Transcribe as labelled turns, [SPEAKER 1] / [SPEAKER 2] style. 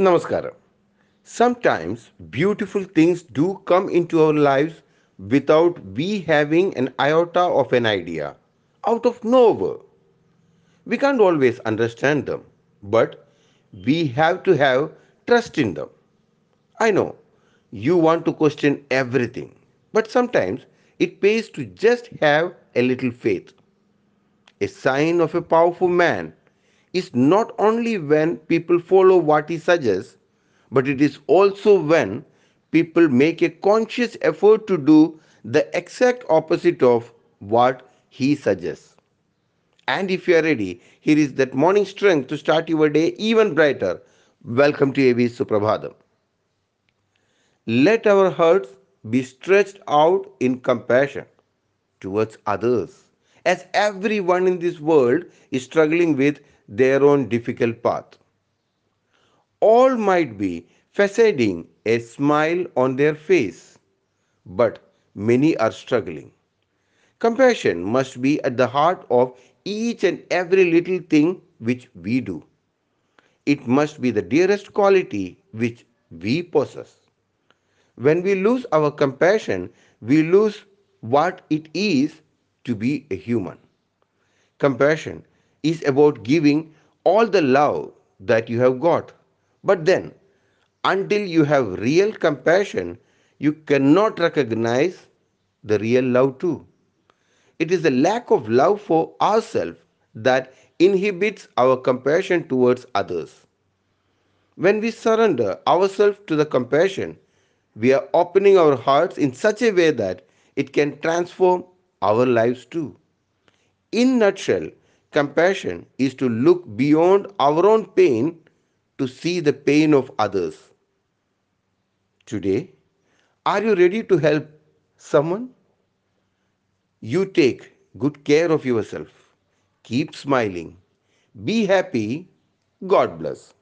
[SPEAKER 1] Namaskaram. Sometimes beautiful things do come into our lives without we having an iota of an idea, out of nowhere. We can't always understand them, but we have to have trust in them. I know you want to question everything, but sometimes it pays to just have a little faith. A sign of a powerful man is not only when people follow what he suggests, but it is also when people make a conscious effort to do the exact opposite of what he suggests. And if you are ready, here is that morning strength to start your day even brighter. Welcome to AV Suprabhatham. Let our hearts be stretched out in compassion towards others as everyone in this world is struggling with their own difficult path. All might be facading a smile on their face, but many are struggling. Compassion must be at the heart of each and every little thing which we do. It must be the dearest quality which we possess. When we lose our compassion, we lose what it is to be a human. Compassion is about giving all the love that you have got. But then, until you have real compassion, you cannot recognize the real love too. It is the lack of love for ourselves that inhibits our compassion towards others. When we surrender ourselves to the compassion, we are opening our hearts in such a way that it can transform our lives too. In nutshell, compassion is to look beyond our own pain to see the pain of others. Today, are you ready to help someone? You take good care of yourself. Keep smiling. Be happy. God bless.